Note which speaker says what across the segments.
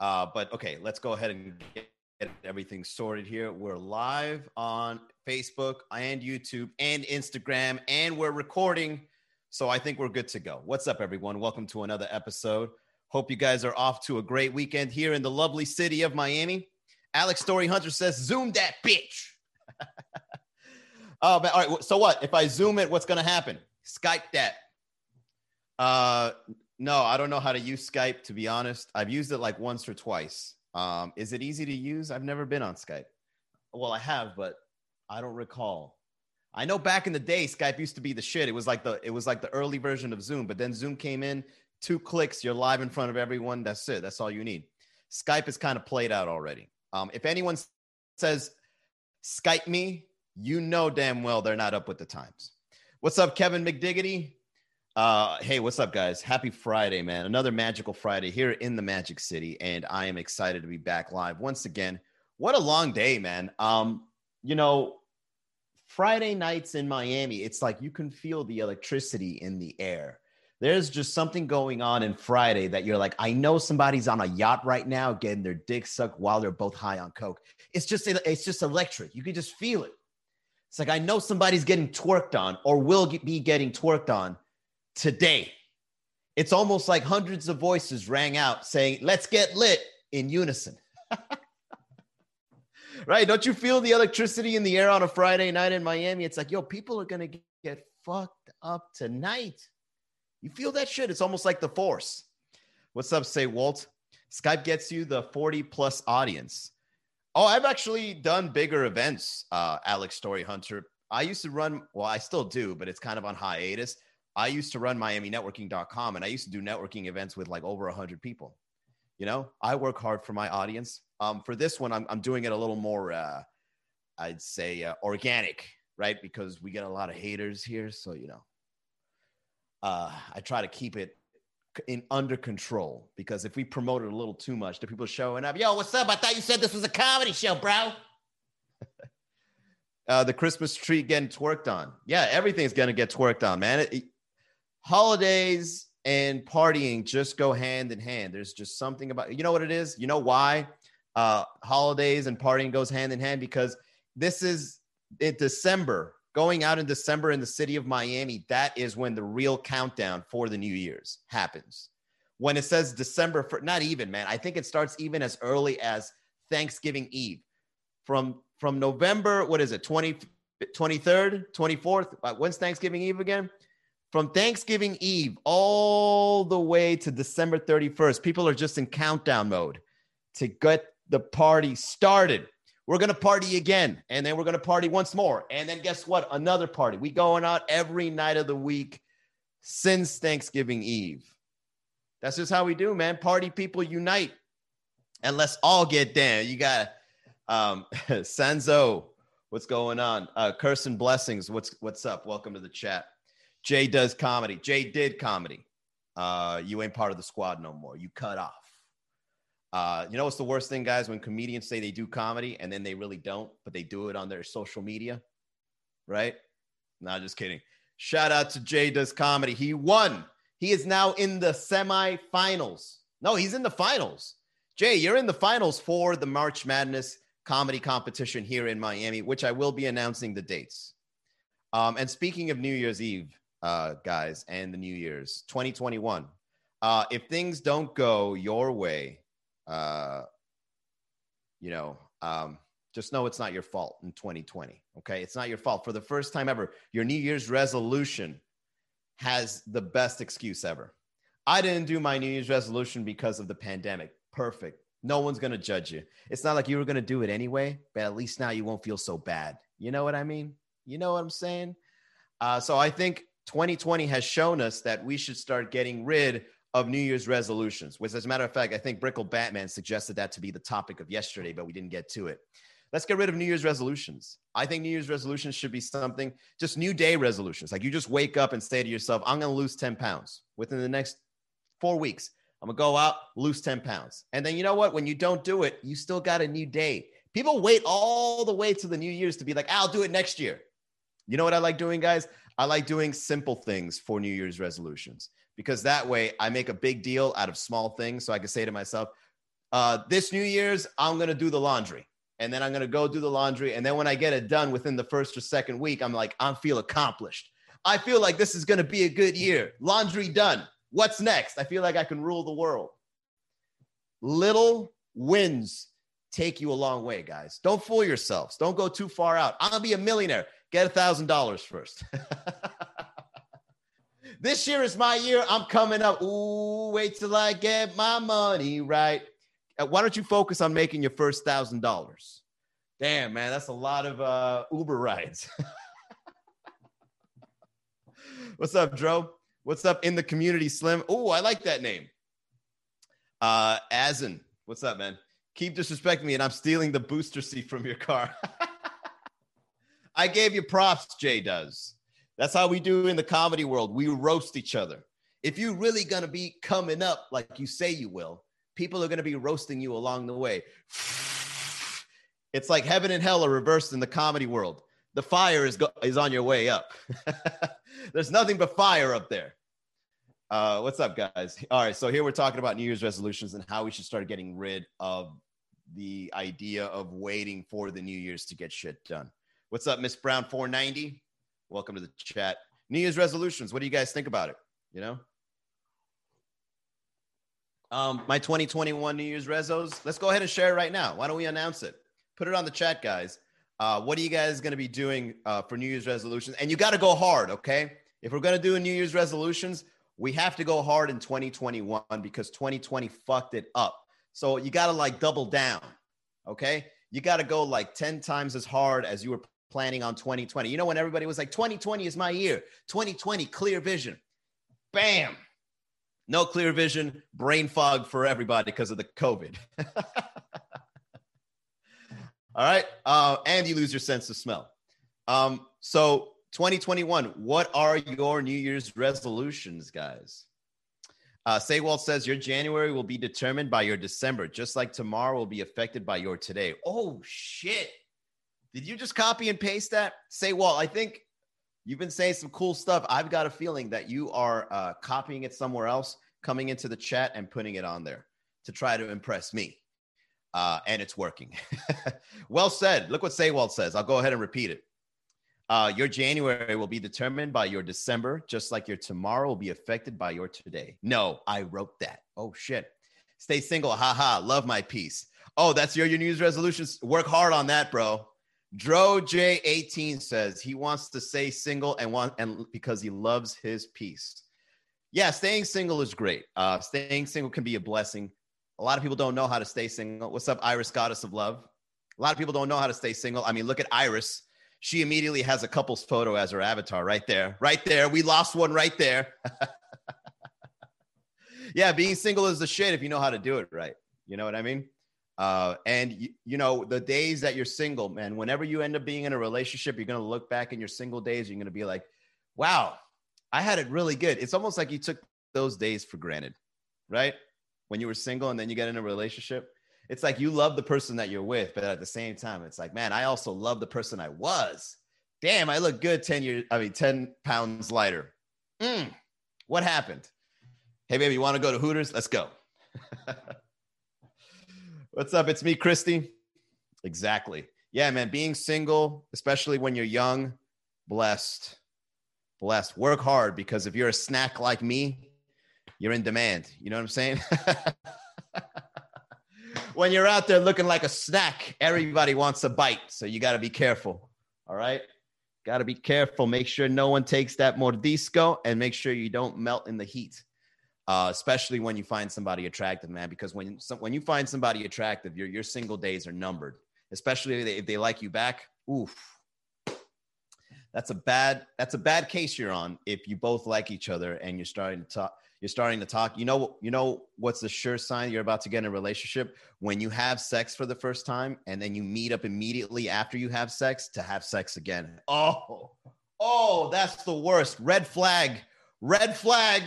Speaker 1: Uh, but okay, let's go ahead and get everything sorted here. We're live on Facebook and YouTube and Instagram, and we're recording. So I think we're good to go. What's up, everyone? Welcome to another episode. Hope you guys are off to a great weekend here in the lovely city of Miami. Alex Story Hunter says, Zoom that bitch. oh, man. All right. So what? If I zoom it, what's going to happen? Skype that. Uh, no, I don't know how to use Skype, to be honest. I've used it like once or twice. Um, is it easy to use? I've never been on Skype. Well, I have, but I don't recall. I know back in the day, Skype used to be the shit. It was like the it was like the early version of Zoom, but then Zoom came in, two clicks, you're live in front of everyone. That's it. That's all you need. Skype is kind of played out already. Um, if anyone says Skype me, you know damn well they're not up with the times. What's up, Kevin McDiggity? Uh, hey, what's up, guys? Happy Friday, man. Another magical Friday here in the Magic City, and I am excited to be back live once again. What a long day, man. Um, you know, Friday nights in Miami, it's like you can feel the electricity in the air. There's just something going on in Friday that you're like, I know somebody's on a yacht right now getting their dick sucked while they're both high on coke. It's just it's just electric. You can just feel it. It's like I know somebody's getting twerked on or will be getting twerked on today. It's almost like hundreds of voices rang out saying, let's get lit in unison. right? Don't you feel the electricity in the air on a Friday night in Miami? It's like, yo, people are going to get fucked up tonight. You feel that shit? It's almost like the force. What's up, say Walt? Skype gets you the 40 plus audience. Oh, I've actually done bigger events, uh, Alex Story Hunter. I used to run, well, I still do, but it's kind of on hiatus. I used to run MiamiNetworking.com and I used to do networking events with like over 100 people. You know, I work hard for my audience. Um, for this one, I'm, I'm doing it a little more, uh, I'd say, uh, organic, right? Because we get a lot of haters here. So, you know, uh, I try to keep it in under control because if we promote it a little too much, the people showing up, yo, what's up? I thought you said this was a comedy show, bro. uh, the Christmas tree getting twerked on. Yeah, everything's gonna get twerked on, man. It, it, holidays and partying just go hand in hand. There's just something about you know what it is. You know why uh, holidays and partying goes hand in hand because this is in December. Going out in December in the city of Miami, that is when the real countdown for the New Year's happens. When it says December, for, not even man, I think it starts even as early as Thanksgiving Eve. From from November, what is it, 20, 23rd, 24th? Uh, when's Thanksgiving Eve again? From Thanksgiving Eve all the way to December 31st, people are just in countdown mode to get the party started. We're going to party again, and then we're going to party once more. And then guess what? Another party. We going out every night of the week since Thanksgiving Eve. That's just how we do, man. Party people unite. And let's all get down. You got um Sanzo, what's going on? Uh Curse and Blessings, what's what's up? Welcome to the chat. Jay does comedy. Jay did comedy. Uh, you ain't part of the squad no more. You cut off. Uh, you know what's the worst thing, guys? When comedians say they do comedy and then they really don't, but they do it on their social media, right? Not just kidding. Shout out to Jay does comedy. He won. He is now in the semifinals. No, he's in the finals. Jay, you're in the finals for the March Madness comedy competition here in Miami, which I will be announcing the dates. Um, and speaking of New Year's Eve, uh, guys, and the New Year's 2021. Uh, if things don't go your way, uh, you know, um, just know it's not your fault in 2020. Okay. It's not your fault. For the first time ever, your New Year's resolution has the best excuse ever. I didn't do my New Year's resolution because of the pandemic. Perfect. No one's going to judge you. It's not like you were going to do it anyway, but at least now you won't feel so bad. You know what I mean? You know what I'm saying? Uh, so I think 2020 has shown us that we should start getting rid of New Year's resolutions, which, as a matter of fact, I think Brickle Batman suggested that to be the topic of yesterday, but we didn't get to it. Let's get rid of New Year's resolutions. I think New Year's resolutions should be something, just new day resolutions. Like you just wake up and say to yourself, I'm going to lose 10 pounds within the next four weeks. I'm going to go out, lose 10 pounds. And then you know what? When you don't do it, you still got a new day. People wait all the way to the New Year's to be like, I'll do it next year. You know what I like doing, guys? I like doing simple things for New Year's resolutions because that way I make a big deal out of small things. So I can say to myself, uh, this New Year's, I'm going to do the laundry. And then I'm going to go do the laundry. And then when I get it done within the first or second week, I'm like, I feel accomplished. I feel like this is going to be a good year. Laundry done. What's next? I feel like I can rule the world. Little wins take you a long way, guys. Don't fool yourselves. Don't go too far out. To be a millionaire. Get a thousand dollars first. this year is my year. I'm coming up. Ooh, wait till I get my money right. Uh, why don't you focus on making your first thousand dollars? Damn, man, that's a lot of uh, Uber rides. What's up, Dro? What's up in the community, Slim? Oh, I like that name. Uh, Azen, what's up, man? Keep disrespecting me, and I'm stealing the booster seat from your car. I gave you props, Jay does. That's how we do in the comedy world. We roast each other. If you're really gonna be coming up like you say you will, people are gonna be roasting you along the way. It's like heaven and hell are reversed in the comedy world. The fire is go- is on your way up. There's nothing but fire up there. Uh, what's up, guys? All right, so here we're talking about New Year's resolutions and how we should start getting rid of the idea of waiting for the New Year's to get shit done. What's up, Miss Brown 490? Welcome to the chat. New Year's resolutions. What do you guys think about it? You know? Um, my 2021 New Year's rezos. Let's go ahead and share it right now. Why don't we announce it? Put it on the chat, guys. Uh, what are you guys going to be doing uh, for New Year's resolutions? And you got to go hard, okay? If we're going to do a New Year's resolutions, we have to go hard in 2021 because 2020 fucked it up. So you got to like double down, okay? You got to go like 10 times as hard as you were planning on 2020. You know, when everybody was like, 2020 is my year, 2020, clear vision. Bam. No clear vision, brain fog for everybody because of the COVID. All right. Uh, and you lose your sense of smell. Um, so 2021, what are your New Year's resolutions, guys? Uh, Saywalt says your January will be determined by your December, just like tomorrow will be affected by your today. Oh shit! Did you just copy and paste that? Saywalt, I think you've been saying some cool stuff. I've got a feeling that you are uh, copying it somewhere else, coming into the chat and putting it on there to try to impress me uh, and it's working. well said. Look what Saywald says. I'll go ahead and repeat it. Uh, your January will be determined by your December, just like your tomorrow will be affected by your today. No, I wrote that. Oh, shit. Stay single. Haha. Love my piece. Oh, that's your, your New Year's resolutions. Work hard on that, bro. Dro J18 says he wants to stay single and want and because he loves his peace. Yeah, staying single is great. Uh, staying single can be a blessing. A lot of people don't know how to stay single. What's up, Iris, goddess of love? A lot of people don't know how to stay single. I mean, look at Iris. She immediately has a couple's photo as her avatar right there. Right there. We lost one right there. yeah, being single is the shit if you know how to do it right. You know what I mean? Uh, and you, you know, the days that you're single, man, whenever you end up being in a relationship, you're to look back in your single days, you're to be like, wow, I had it really good. It's almost like you took those days for granted, right? when you were single and then you get in a relationship. It's like you love the person that you're with but at the same time it's like man i also love the person i was. Damn i look good 10 years i mean 10 pounds lighter. Mm, what happened? Hey baby you want to go to hooters? Let's go what's up it's me christy exactly yeah man being single especially when you're young blessed blessed work hard because if you're a snack like me you're in demand. You know what I'm saying? when you're out there looking like a snack, everybody wants a bite. So you got to be careful. All right. Got to be careful. Make sure no one takes that mordisco and make sure you don't melt in the heat. Uh, especially when you find somebody attractive, man. Because when when you find somebody attractive, your your single days are numbered. Especially if they, if they like you back. Oof, that's a bad that's a bad case you're on if you both like each other and you're starting to talk you're starting to talk. You know, you know what's the sure sign you're about to get in a relationship when you have sex for the first time and then you meet up immediately after you have sex to have sex again. Oh, oh, that's the worst. Red flag. Red flag.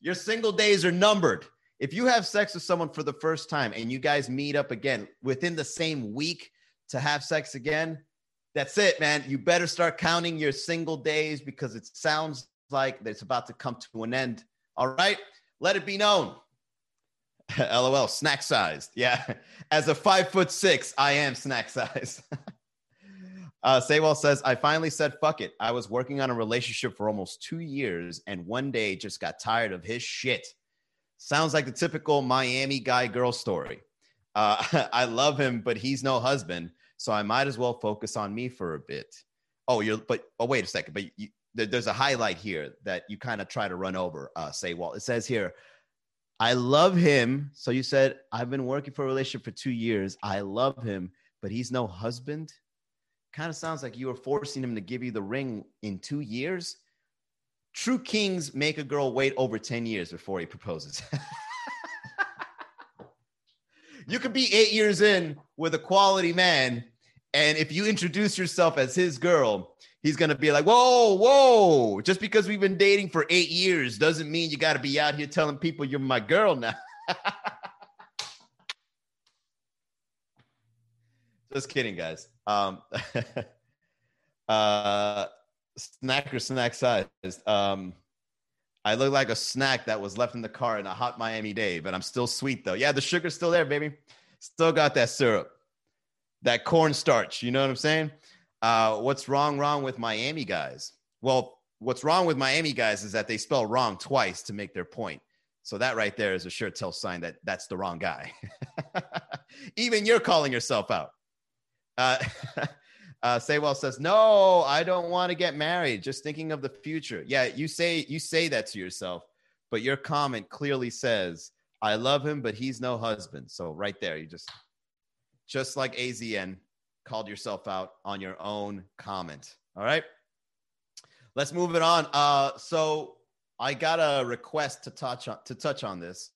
Speaker 1: Your single days are numbered. If you have sex with someone for the first time and you guys meet up again within the same week to have sex again, that's it, man. You better start counting your single days because it sounds like it's about to come to an end all right. Let it be known. LOL, snack sized. Yeah. As a five foot six, I am snack sized. uh, Saywell says, I finally said, fuck it. I was working on a relationship for almost two years and one day just got tired of his shit. Sounds like the typical Miami guy girl story. Uh, I love him, but he's no husband. So I might as well focus on me for a bit. Oh, you're, but, oh, wait a second. But you, there's a highlight here that you kind of try to run over, uh, say, well, it says here, I love him. So you said, I've been working for a relationship for two years. I love him, but he's no husband. Kind of sounds like you were forcing him to give you the ring in two years. True kings make a girl wait over 10 years before he proposes. you could be eight years in with a quality man. And if you introduce yourself as his girl, he's going to be like, whoa, whoa, just because we've been dating for eight years doesn't mean you got to be out here telling people you're my girl now. just kidding, guys. Um, uh, snack or snack sized. Um, I look like a snack that was left in the car in a hot Miami day, but I'm still sweet though. Yeah, the sugar's still there, baby. Still got that syrup, that cornstarch. You know what I'm saying? Uh, what's wrong wrong with Miami guys? Well, what's wrong with Miami guys is that they spell wrong twice to make their point. So that right there is a sure tell sign that that's the wrong guy. Even you're calling yourself out. Uh, uh, Saywell says, "No, I don't want to get married. Just thinking of the future." Yeah, you say you say that to yourself, but your comment clearly says, "I love him, but he's no husband." So right there, you just just like AZN, called yourself out on your own comment. All right. Let's move it on. Uh, so I got a request to touch on to touch on this.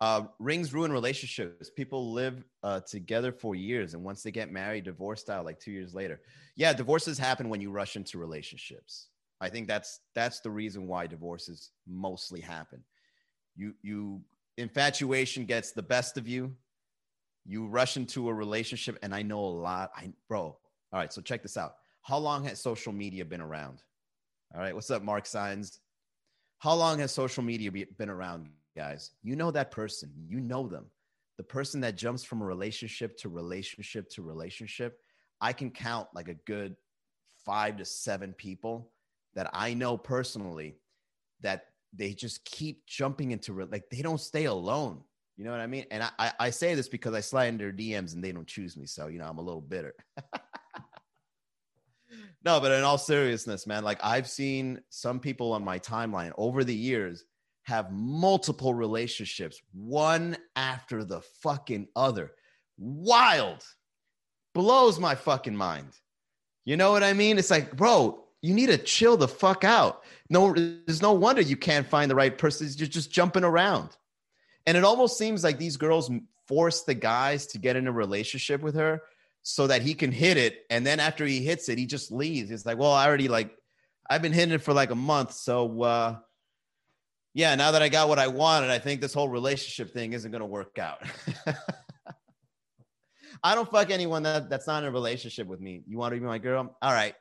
Speaker 1: Uh, rings ruin relationships. People live uh, together for years, and once they get married, divorce style, like two years later. Yeah, divorces happen when you rush into relationships. I think that's that's the reason why divorces mostly happen. You you infatuation gets the best of you you rush into a relationship and i know a lot i bro all right so check this out how long has social media been around all right what's up mark signs how long has social media be, been around guys you know that person you know them the person that jumps from a relationship to relationship to relationship i can count like a good five to seven people that i know personally that they just keep jumping into like they don't stay alone you know what I mean? And I, I, I say this because I slide into their DMs and they don't choose me. So, you know, I'm a little bitter. no, but in all seriousness, man, like I've seen some people on my timeline over the years have multiple relationships, one after the fucking other. Wild. Blows my fucking mind. You know what I mean? It's like, bro, you need to chill the fuck out. No, there's no wonder you can't find the right person. You're just jumping around. And it almost seems like these girls force the guys to get in a relationship with her so that he can hit it. And then after he hits it, he just leaves. It's like, well, I already like, I've been hitting it for like a month. So, uh, yeah, now that I got what I wanted, I think this whole relationship thing isn't going to work out. I don't fuck anyone that, that's not in a relationship with me. You want to be my girl? All right.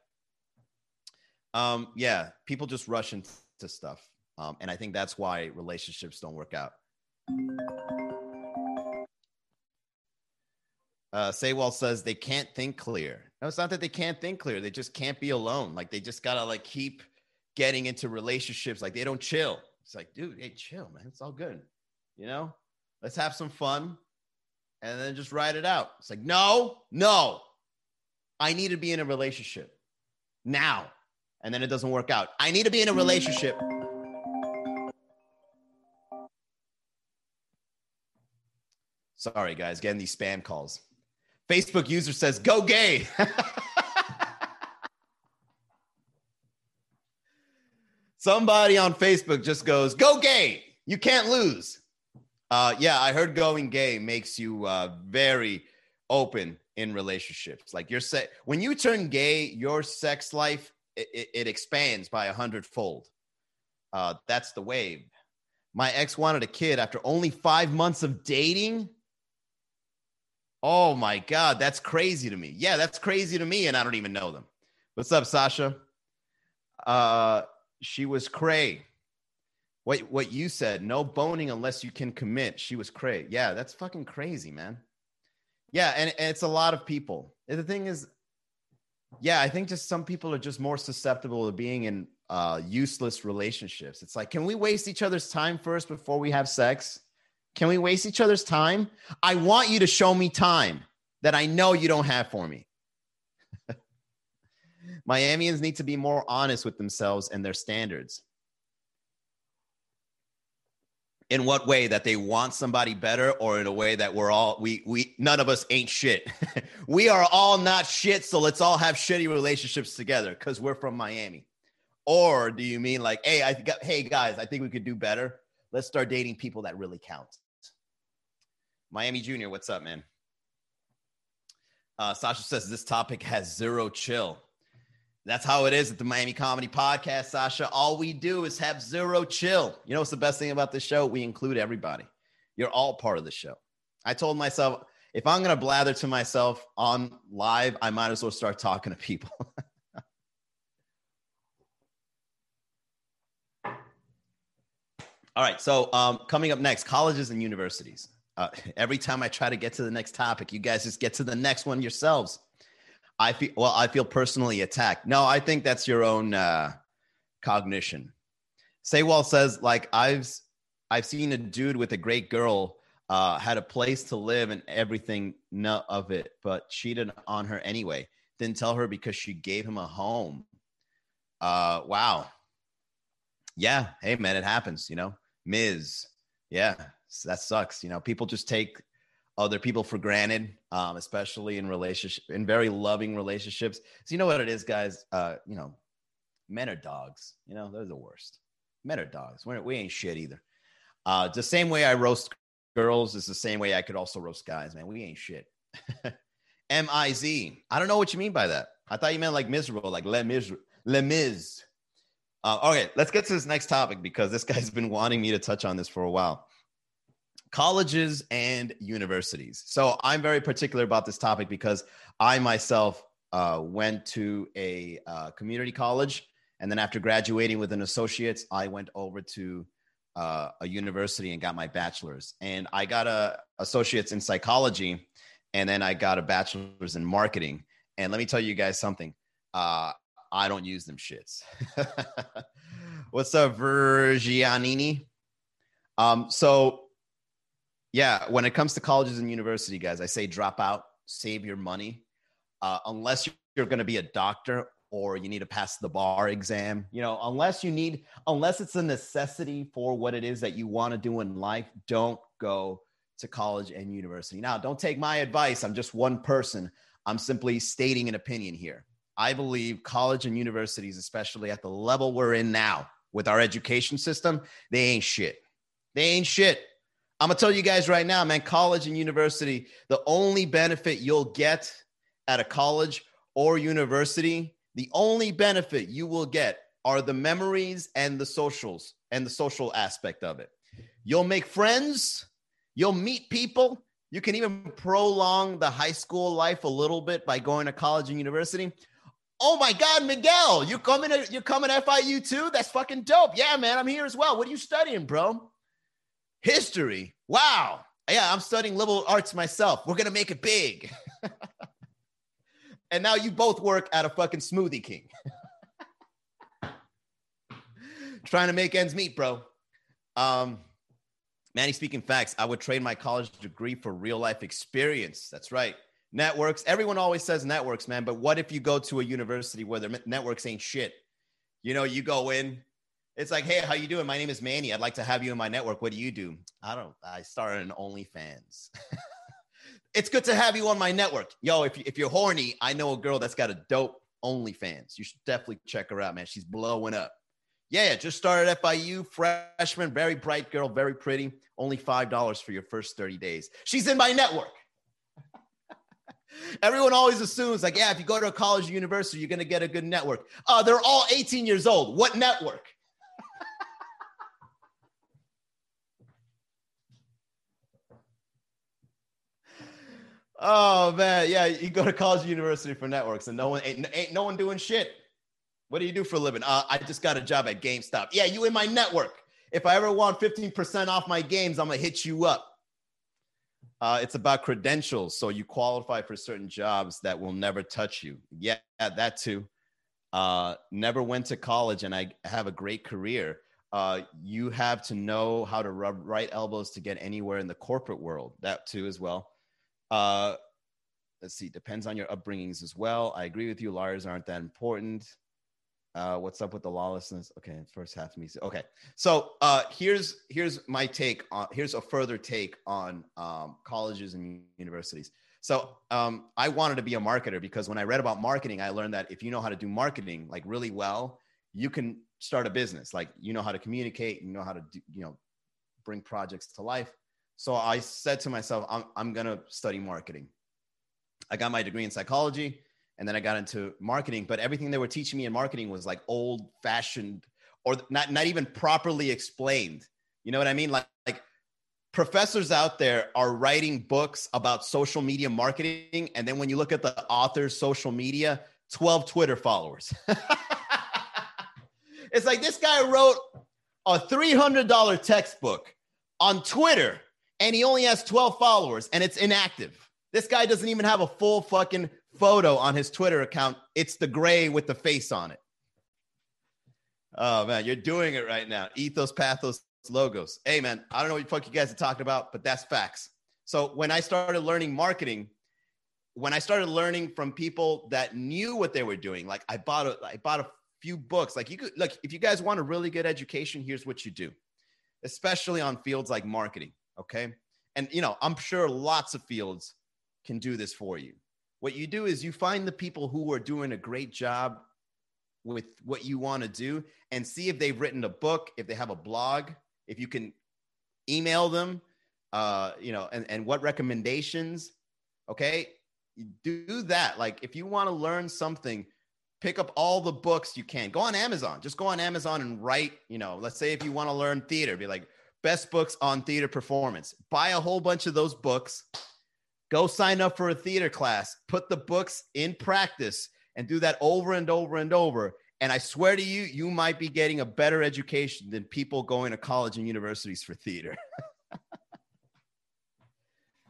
Speaker 1: Um, yeah, people just rush into stuff. Um, and I think that's why relationships don't work out. Uh, Saywell says they can't think clear. No, it's not that they can't think clear. They just can't be alone. Like they just gotta like keep getting into relationships. Like they don't chill. It's like, dude, hey, chill, man. It's all good. You know, let's have some fun and then just ride it out. It's like, no, no, I need to be in a relationship now. And then it doesn't work out. I need to be in a relationship Sorry, guys, getting these spam calls. Facebook user says, go gay. Somebody on Facebook just goes, go gay. You can't lose. Uh, yeah, I heard going gay makes you uh, very open in relationships. Like you're say when you turn gay, your sex life it, it expands by a hundredfold. Uh, that's the wave. My ex wanted a kid after only five months of dating. Oh my God, that's crazy to me. Yeah, that's crazy to me, and I don't even know them. What's up, Sasha? Uh, she was cray. what what you said, no boning unless you can commit. She was cray. Yeah, that's fucking crazy, man. Yeah, and, and it's a lot of people. And the thing is, yeah, I think just some people are just more susceptible to being in uh, useless relationships. It's like, can we waste each other's time first before we have sex? Can we waste each other's time? I want you to show me time that I know you don't have for me. Miamians need to be more honest with themselves and their standards. In what way that they want somebody better or in a way that we're all we we none of us ain't shit. we are all not shit, so let's all have shitty relationships together cuz we're from Miami. Or do you mean like, "Hey, I got hey guys, I think we could do better. Let's start dating people that really count." Miami Junior, what's up, man? Uh, Sasha says this topic has zero chill. That's how it is at the Miami Comedy Podcast, Sasha. All we do is have zero chill. You know what's the best thing about this show? We include everybody. You're all part of the show. I told myself, if I'm going to blather to myself on live, I might as well start talking to people. all right. So, um, coming up next, colleges and universities. Uh, every time I try to get to the next topic, you guys just get to the next one yourselves. I feel well. I feel personally attacked. No, I think that's your own uh, cognition. Saywall says, like I've I've seen a dude with a great girl uh, had a place to live and everything none of it, but cheated on her anyway. Didn't tell her because she gave him a home. Uh, wow. Yeah. Hey, man, it happens. You know, Ms. Yeah, that sucks. You know, people just take other people for granted, um, especially in relationship in very loving relationships. So you know what it is, guys. Uh, you know, men are dogs. You know, they're the worst. Men are dogs. We're, we ain't shit either. Uh, the same way I roast girls is the same way I could also roast guys, man. We ain't shit. M I Z. I don't know what you mean by that. I thought you meant like miserable, like Les Mis. Les Mis. Uh, okay, let's get to this next topic because this guy's been wanting me to touch on this for a while colleges and universities. So I'm very particular about this topic because I myself uh, went to a uh, community college. And then after graduating with an associate's, I went over to uh, a university and got my bachelor's. And I got a associate's in psychology, and then I got a bachelor's in marketing. And let me tell you guys something. Uh, I don't use them shits. What's up, Virgianini? Um, so yeah, when it comes to colleges and university, guys, I say drop out, save your money, uh, unless you're going to be a doctor or you need to pass the bar exam. You know, unless you need, unless it's a necessity for what it is that you want to do in life, don't go to college and university. Now, don't take my advice. I'm just one person. I'm simply stating an opinion here. I believe college and universities, especially at the level we're in now with our education system, they ain't shit. They ain't shit. I'm gonna tell you guys right now, man, college and university, the only benefit you'll get at a college or university, the only benefit you will get are the memories and the socials and the social aspect of it. You'll make friends, you'll meet people, you can even prolong the high school life a little bit by going to college and university. Oh my God, Miguel, you coming? You coming FIU too? That's fucking dope. Yeah, man, I'm here as well. What are you studying, bro? History. Wow. Yeah, I'm studying liberal arts myself. We're going to make it big. and now you both work at a fucking Smoothie King. Trying to make ends meet, bro. Um, Manny, speaking facts, I would trade my college degree for real life experience. That's right. Networks. Everyone always says networks, man. But what if you go to a university where the networks ain't shit? You know, you go in, it's like, hey, how you doing? My name is Manny. I'd like to have you in my network. What do you do? I don't. I started an OnlyFans. it's good to have you on my network, yo. If if you're horny, I know a girl that's got a dope OnlyFans. You should definitely check her out, man. She's blowing up. Yeah, just started at FIU, freshman, very bright girl, very pretty. Only five dollars for your first thirty days. She's in my network. Everyone always assumes, like, yeah, if you go to a college or university, you're gonna get a good network. Uh, they're all 18 years old. What network? Oh man, yeah, you go to college university for networks, and no one ain't, ain't no one doing shit. What do you do for a living? Uh, I just got a job at GameStop. Yeah, you in my network. if I ever want 15% off my games, I'm gonna hit you up. Uh, it's about credentials, so you qualify for certain jobs that will never touch you. Yeah, that too. Uh, never went to college, and I have a great career. Uh, you have to know how to rub right elbows to get anywhere in the corporate world. That too, as well. Uh, let's see. Depends on your upbringings as well. I agree with you. Liars aren't that important. Uh, what's up with the lawlessness? Okay, first half of me. Okay, so uh, here's here's my take on here's a further take on um, colleges and universities. So um, I wanted to be a marketer because when I read about marketing, I learned that if you know how to do marketing like really well, you can start a business. Like you know how to communicate, you know how to do, you know bring projects to life. So I said to myself, I'm I'm gonna study marketing. I got my degree in psychology and then I got into marketing. But everything they were teaching me in marketing was like old fashioned or not not even properly explained. You know what I mean? Like like professors out there are writing books about social media marketing, and then when you look at the author's social media, 12 Twitter followers. it's like this guy wrote a $300 textbook on Twitter and he only has 12 followers and it's inactive. This guy doesn't even have a full fucking photo on his Twitter account. It's the gray with the face on it. Oh man, you're doing it right now. Ethos, pathos, logos. Hey man, I don't know what the fuck you guys are talking about, but that's facts. So when I started learning marketing, when I started learning from people that knew what they were doing, like I bought a I bought a few books. Like you could look, if you guys want a really good education, here's what you do, especially on fields like marketing. Okay. And you know, I'm sure lots of fields can do this for you. What you do is you find the people who are doing a great job with what you want to do and see if they've written a book, if they have a blog, if you can email them, uh, you know, and, and what recommendations. Okay. Do that. Like if you want to learn something, pick up all the books you can. Go on Amazon. Just go on Amazon and write, you know, let's say if you want to learn theater, be like best books on theater performance. Buy a whole bunch of those books Go sign up for a theater class, put the books in practice, and do that over and over and over. And I swear to you, you might be getting a better education than people going to college and universities for theater.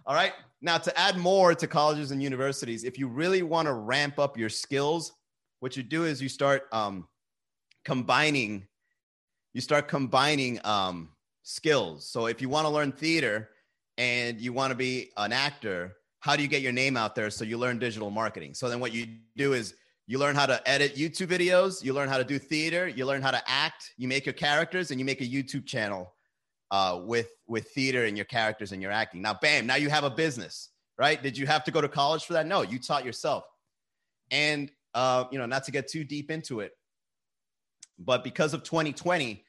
Speaker 1: All right. Now, to add more to colleges and universities, if you really want to ramp up your skills, what you do is you start um, combining. You start combining um, skills. So if you want to learn theater, and you want to be an actor, how do you get your name out there? So you learn digital marketing. So then what you do is you learn how to edit YouTube videos, you learn how to do theater, you learn how to act, you make your characters, and you make a YouTube channel uh, with with theater and your characters and your acting. Now, bam! Now you have a business, right? Did you have to go to college for that? No, you taught yourself. And uh, you know, not to get too deep into it, but because of 2020,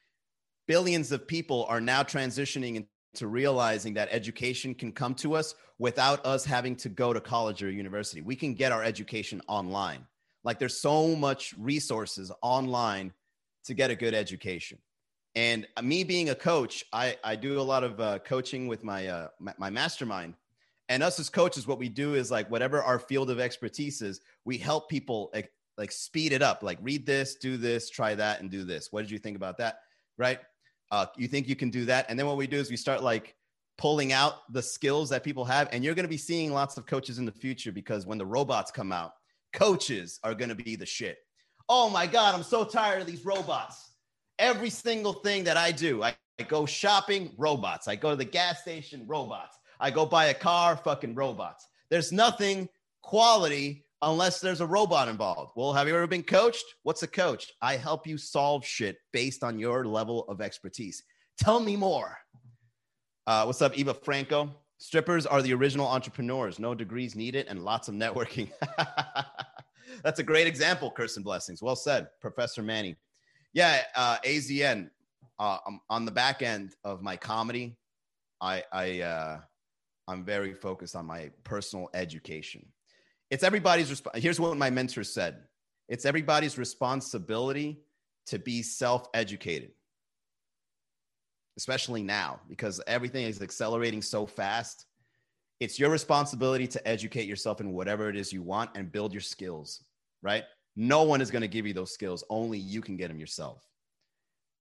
Speaker 1: billions of people are now transitioning into realizing that education can come to us without us having to go to college or university. We can get our education online. Like there's so much resources online to get a good education. And me being a coach, I, I do a lot of uh, coaching with my, uh, my, my mastermind. And us as coaches, what we do is like whatever our field of expertise is, we help people like, like speed it up. Like read this, do this, try that, and do this. What did you think about that? Right? Uh, you think you can do that? And then what we do is we start like pulling out the skills that people have. And you're going to be seeing lots of coaches in the future because when the robots come out, coaches are going to be the shit. Oh my God, I'm so tired of these robots. Every single thing that I do, I, I go shopping, robots. I go to the gas station, robots. I go buy a car, fucking robots. There's nothing quality unless there's a robot involved. Well, have you ever been coached? What's a coach? I help you solve shit based on your level of expertise. Tell me more. Uh, what's up, Eva Franco? Strippers are the original entrepreneurs. No degrees needed and lots of networking. That's a great example, Kirsten Blessings. Well said, Professor Manny. Yeah, uh, AZN. Uh, on the back end of my comedy, I, I uh, I'm very focused on my personal education it's everybody's resp- here's what my mentor said it's everybody's responsibility to be self-educated especially now because everything is accelerating so fast it's your responsibility to educate yourself in whatever it is you want and build your skills right no one is going to give you those skills only you can get them yourself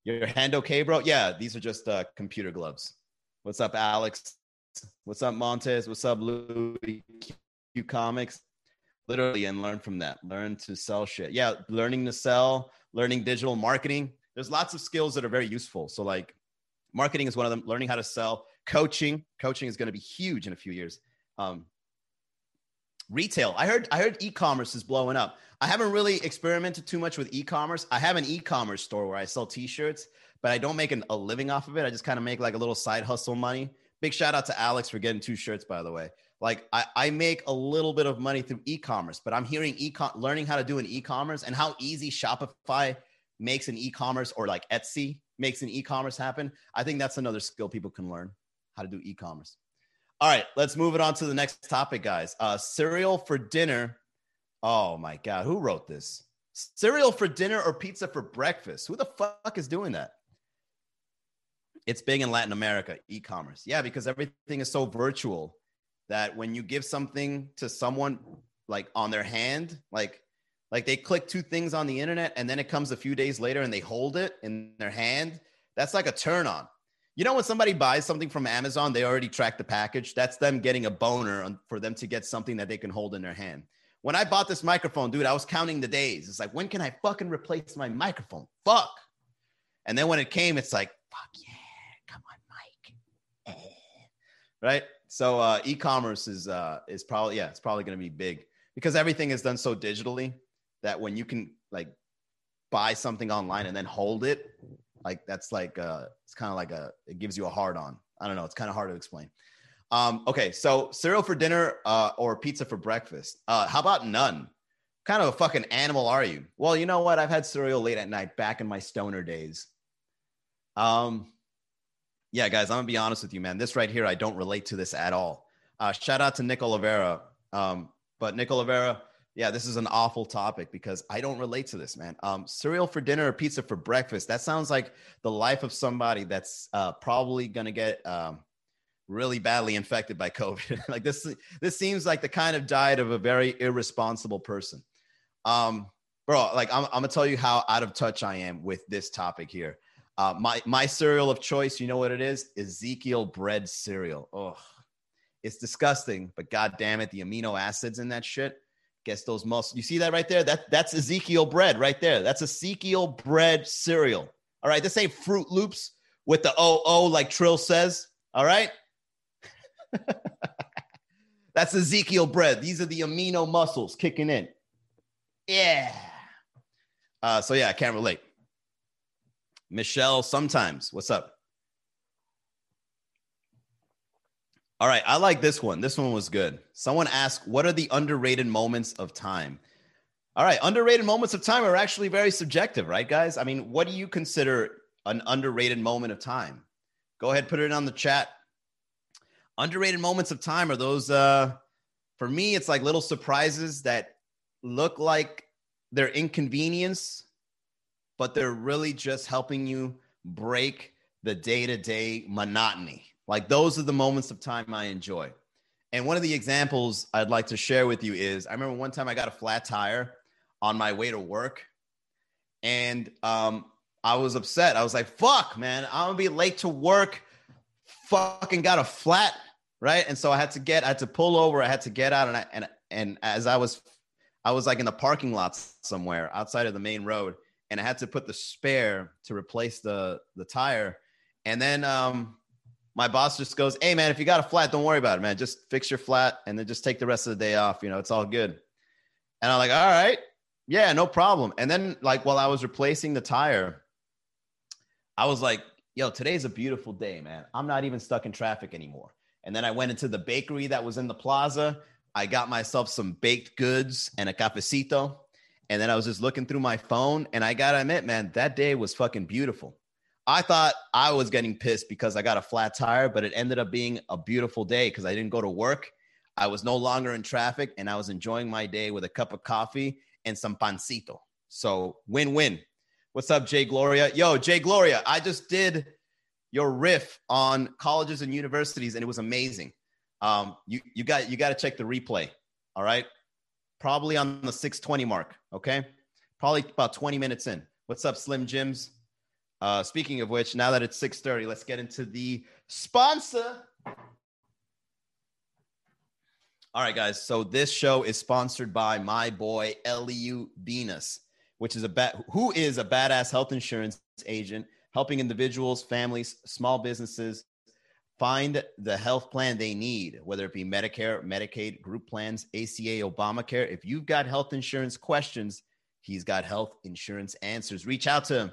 Speaker 1: Your hand okay, bro? Yeah, these are just uh, computer gloves. What's up, Alex? What's up, Montez? What's up, Louis Q Comics? Literally, and learn from that. Learn to sell shit. Yeah, learning to sell, learning digital marketing. There's lots of skills that are very useful. So, like, marketing is one of them. Learning how to sell, coaching. Coaching is going to be huge in a few years. Um, retail. I heard. I heard e-commerce is blowing up. I haven't really experimented too much with e-commerce. I have an e-commerce store where I sell t-shirts, but I don't make an, a living off of it. I just kind of make like a little side hustle money. Big shout out to Alex for getting two shirts, by the way. Like I, I make a little bit of money through e-commerce, but I'm hearing e learning how to do an e-commerce and how easy Shopify makes an e-commerce or like Etsy makes an e-commerce happen. I think that's another skill people can learn how to do e-commerce. All right, let's move it on to the next topic, guys. Uh, cereal for dinner Oh my God, who wrote this? Cereal for dinner or pizza for breakfast? Who the fuck is doing that? It's big in Latin America, e commerce. Yeah, because everything is so virtual that when you give something to someone like on their hand, like like they click two things on the internet and then it comes a few days later and they hold it in their hand, that's like a turn on. You know, when somebody buys something from Amazon, they already track the package. That's them getting a boner for them to get something that they can hold in their hand. When I bought this microphone, dude, I was counting the days. It's like, when can I fucking replace my microphone? Fuck. And then when it came, it's like, fuck yeah, come on, Mike. Eh. Right. So uh, e-commerce is uh, is probably yeah, it's probably going to be big because everything is done so digitally that when you can like buy something online and then hold it, like that's like uh, it's kind of like a it gives you a hard on. I don't know. It's kind of hard to explain. Um, okay, so cereal for dinner uh, or pizza for breakfast. Uh, how about none? kind of a fucking animal are you? Well, you know what? I've had cereal late at night back in my stoner days. Um, yeah, guys, I'm gonna be honest with you, man. This right here, I don't relate to this at all. Uh, shout out to Nick Oliveira. Um, but Nick Oliveira, yeah, this is an awful topic because I don't relate to this, man. Um, cereal for dinner or pizza for breakfast. That sounds like the life of somebody that's uh, probably gonna get um, really badly infected by COVID. like this, this seems like the kind of diet of a very irresponsible person. Um, bro, like I'm, I'm gonna tell you how out of touch I am with this topic here. Uh, my my cereal of choice, you know what it is? Ezekiel bread cereal. Oh, it's disgusting, but god damn it, the amino acids in that shit gets those muscles. You see that right there? That that's Ezekiel bread right there. That's Ezekiel bread cereal. All right, this ain't Froot Loops with the oh oh like Trill says. All right, That's Ezekiel bread. These are the amino muscles kicking in. Yeah. Uh, so yeah, I can't relate. Michelle, sometimes. What's up? All right, I like this one. This one was good. Someone asked, "What are the underrated moments of time?" All right, underrated moments of time are actually very subjective, right, guys? I mean, what do you consider an underrated moment of time? Go ahead, put it on the chat underrated moments of time are those uh for me it's like little surprises that look like they're inconvenience but they're really just helping you break the day-to-day monotony. Like those are the moments of time i enjoy. And one of the examples i'd like to share with you is i remember one time i got a flat tire on my way to work and um, i was upset. I was like fuck man i'm gonna be late to work. Fucking got a flat right? And so I had to get, I had to pull over, I had to get out, and I, and and as I was, I was like in the parking lot somewhere outside of the main road, and I had to put the spare to replace the the tire, and then um, my boss just goes, "Hey man, if you got a flat, don't worry about it, man. Just fix your flat, and then just take the rest of the day off. You know, it's all good." And I'm like, "All right, yeah, no problem." And then like while I was replacing the tire, I was like, "Yo, today's a beautiful day, man. I'm not even stuck in traffic anymore." And then I went into the bakery that was in the plaza. I got myself some baked goods and a cafecito. And then I was just looking through my phone. And I got to admit, man, that day was fucking beautiful. I thought I was getting pissed because I got a flat tire, but it ended up being a beautiful day because I didn't go to work. I was no longer in traffic and I was enjoying my day with a cup of coffee and some pancito. So win win. What's up, Jay Gloria? Yo, Jay Gloria, I just did your riff on colleges and universities, and it was amazing. Um, you you got you got to check the replay. All right, probably on the 620 mark. Okay, probably about 20 minutes in. What's up, Slim Jims? Uh, speaking of which, now that it's 6:30, let's get into the sponsor. All right, guys. So this show is sponsored by my boy Eliu Venus, which is a bat who is a badass health insurance agent helping individuals, families, small businesses find the health plan they need, whether it be Medicare, Medicaid, group plans, ACA, Obamacare. If you've got health insurance questions, he's got health insurance answers. Reach out to him.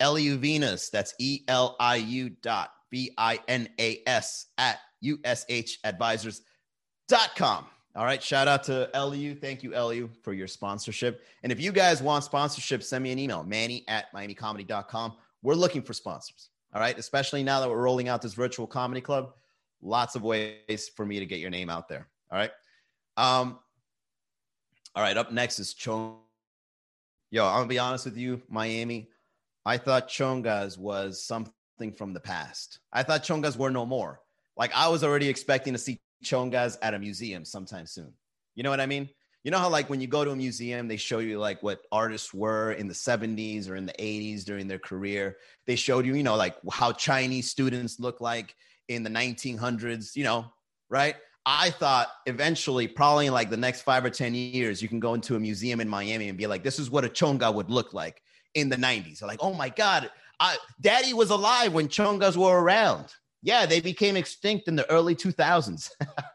Speaker 1: Eliu Binas, that's E L I U dot B I N A S at ushadvisors.com. All right. Shout out to LU. Thank you, LU, for your sponsorship. And if you guys want sponsorship, send me an email, manny at miamicomedy.com. We're looking for sponsors. All right. Especially now that we're rolling out this virtual comedy club, lots of ways for me to get your name out there. All right. Um, all right. Up next is Chong. Yo, I'm gonna be honest with you, Miami. I thought Chongas was something from the past. I thought Chongas were no more. Like I was already expecting to see Chongas at a museum sometime soon. You know what I mean? You know how like when you go to a museum, they show you like what artists were in the 70s or in the 80s during their career. They showed you, you know, like how Chinese students look like in the 1900s, you know, right? I thought eventually, probably in like the next five or 10 years, you can go into a museum in Miami and be like, this is what a Chonga would look like in the 90s. They're like, oh my God, I, daddy was alive when Chongas were around. Yeah, they became extinct in the early 2000s.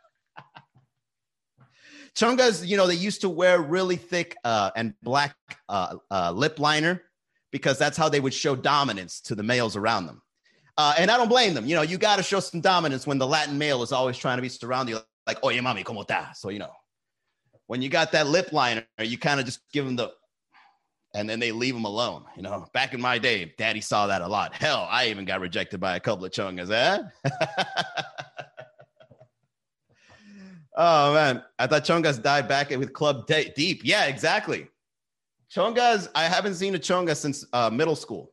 Speaker 1: Chongas, you know, they used to wear really thick uh, and black uh, uh, lip liner because that's how they would show dominance to the males around them. Uh, and I don't blame them. You know, you got to show some dominance when the Latin male is always trying to be surrounded you like, oye, mami, ¿cómo está? So, you know, when you got that lip liner, you kind of just give them the and then they leave them alone. You know, back in my day, daddy saw that a lot. Hell, I even got rejected by a couple of chongas, eh? oh man, I thought chongas died back with Club Deep. Yeah, exactly. Chongas, I haven't seen a chonga since uh, middle school.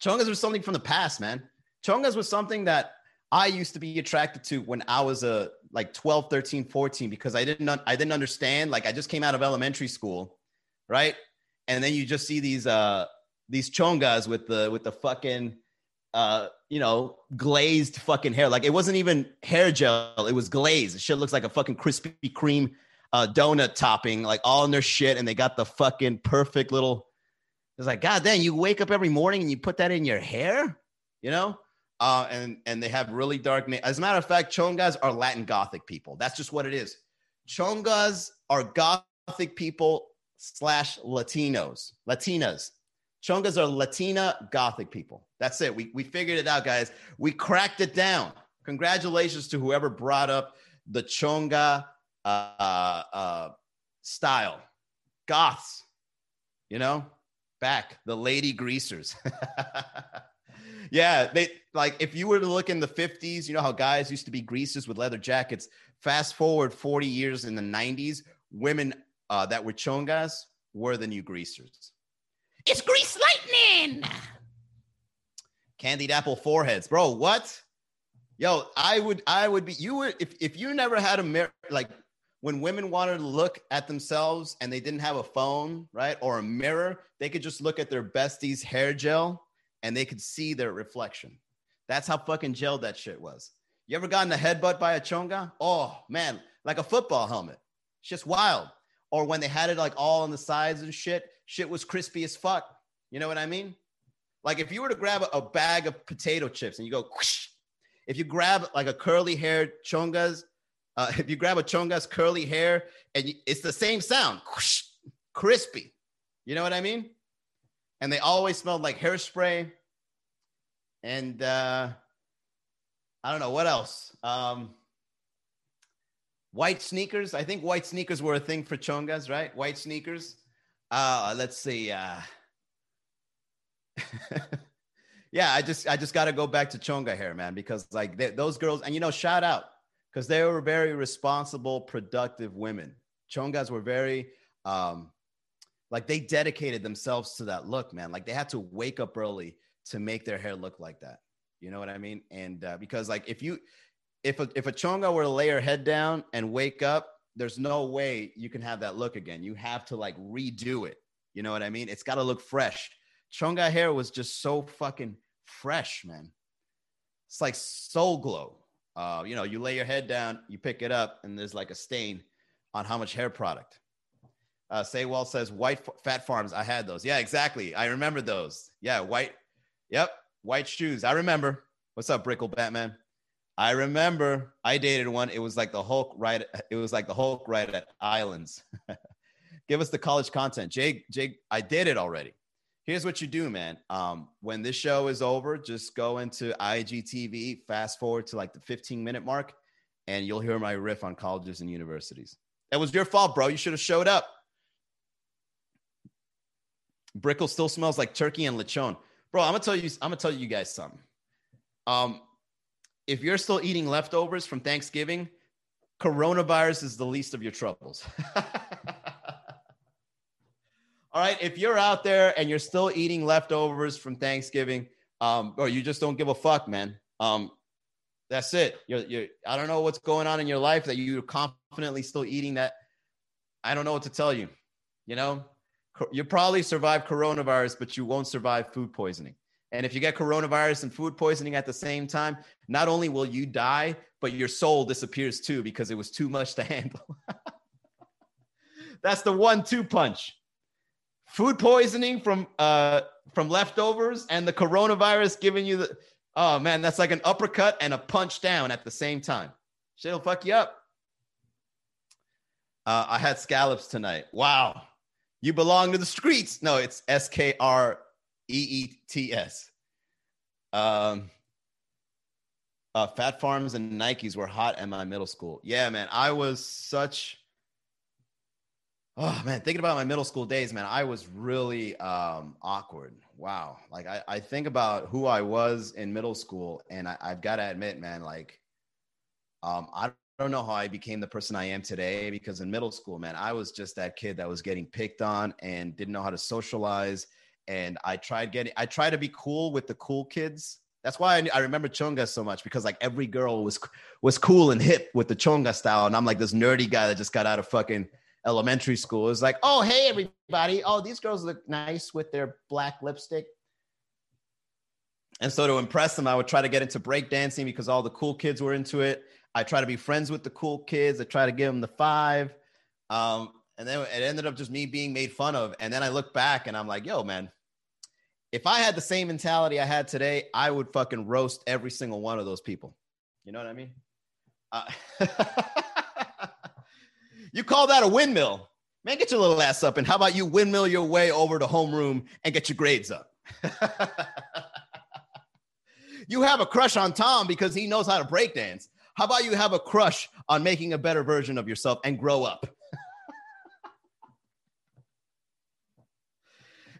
Speaker 1: Chongas was something from the past, man. Chongas was something that I used to be attracted to when I was a uh, like 12, 13, 14 because I didn't I didn't understand like I just came out of elementary school right? And then you just see these uh these chongas with the with the fucking uh you know glazed fucking hair. Like it wasn't even hair gel, it was glazed. The shit looks like a fucking Krispy Kreme uh donut topping, like all in their shit, and they got the fucking perfect little. It's like, God damn, you wake up every morning and you put that in your hair, you know? Uh, and and they have really dark. As a matter of fact, chongas are Latin Gothic people. That's just what it is. Chongas are Gothic people slash Latinos, Latinas. Chongas are Latina Gothic people. That's it. We, we figured it out, guys. We cracked it down. Congratulations to whoever brought up the Chonga uh, uh, style. Goths, you know, back the lady greasers. yeah, they like if you were to look in the 50s, you know how guys used to be greasers with leather jackets. Fast forward 40 years in the 90s, women uh, that were chongas were the new greasers. It's grease lightning. Candied apple foreheads, bro. What? Yo, I would, I would be. You would if if you never had a mirror, like when women wanted to look at themselves and they didn't have a phone, right, or a mirror, they could just look at their bestie's hair gel and they could see their reflection. That's how fucking gel that shit was. You ever gotten a headbutt by a chonga? Oh man, like a football helmet. It's just wild or when they had it like all on the sides and shit, shit was crispy as fuck. You know what I mean? Like if you were to grab a, bag of potato chips and you go, whoosh, if you grab like a curly haired chongas, uh, if you grab a chonga's curly hair and you, it's the same sound, whoosh, crispy. You know what I mean? And they always smelled like hairspray. And uh, I don't know what else. Um, White sneakers. I think white sneakers were a thing for chongas, right? White sneakers. Uh, let's see. Uh, yeah, I just I just got to go back to chonga hair, man, because like they, those girls, and you know, shout out because they were very responsible, productive women. Chongas were very um, like they dedicated themselves to that look, man. Like they had to wake up early to make their hair look like that. You know what I mean? And uh, because like if you if a, if a chonga were to lay her head down and wake up, there's no way you can have that look again. You have to like redo it. You know what I mean? It's got to look fresh. Chonga hair was just so fucking fresh, man. It's like soul glow. Uh, you know, you lay your head down, you pick it up, and there's like a stain on how much hair product. Uh, Saywell says white fat farms. I had those. Yeah, exactly. I remember those. Yeah, white. Yep, white shoes. I remember. What's up, Brickle Batman? I remember. I dated one. It was like the Hulk right. It was like the Hulk right at Islands. Give us the college content, Jake. Jake, I did it already. Here's what you do, man. Um, when this show is over, just go into IGTV, fast forward to like the 15 minute mark, and you'll hear my riff on colleges and universities. That was your fault, bro. You should have showed up. Brickle still smells like turkey and lechon. Bro, I'm gonna tell you, I'm gonna tell you guys something. Um, if you're still eating leftovers from Thanksgiving, coronavirus is the least of your troubles. All right, if you're out there and you're still eating leftovers from Thanksgiving, um, or you just don't give a fuck, man. Um, that's it. You're, you're, I don't know what's going on in your life that you're confidently still eating that. I don't know what to tell you. You know, you probably survive coronavirus, but you won't survive food poisoning. And if you get coronavirus and food poisoning at the same time, not only will you die, but your soul disappears too because it was too much to handle. That's the one-two punch. Food poisoning from uh, from leftovers and the coronavirus giving you the oh man, that's like an uppercut and a punch down at the same time. Shit'll fuck you up. Uh, I had scallops tonight. Wow. You belong to the streets. No, it's S K R E E T S. Um, uh, Fat Farms and Nikes were hot at my middle school. Yeah, man, I was such. Oh man, thinking about my middle school days, man, I was really um, awkward. Wow, like I, I think about who I was in middle school, and I, I've got to admit, man, like um, I don't know how I became the person I am today because in middle school, man, I was just that kid that was getting picked on and didn't know how to socialize. And I tried getting, I tried to be cool with the cool kids. That's why I, I remember chonga so much because like every girl was was cool and hip with the chonga style, and I'm like this nerdy guy that just got out of fucking elementary school. It's like, oh hey everybody, oh these girls look nice with their black lipstick. And so to impress them, I would try to get into breakdancing because all the cool kids were into it. I try to be friends with the cool kids. I try to give them the five. Um, and then it ended up just me being made fun of. And then I look back and I'm like, yo, man, if I had the same mentality I had today, I would fucking roast every single one of those people. You know what I mean? Uh, you call that a windmill? Man, get your little ass up. And how about you windmill your way over to homeroom and get your grades up? you have a crush on Tom because he knows how to break dance. How about you have a crush on making a better version of yourself and grow up?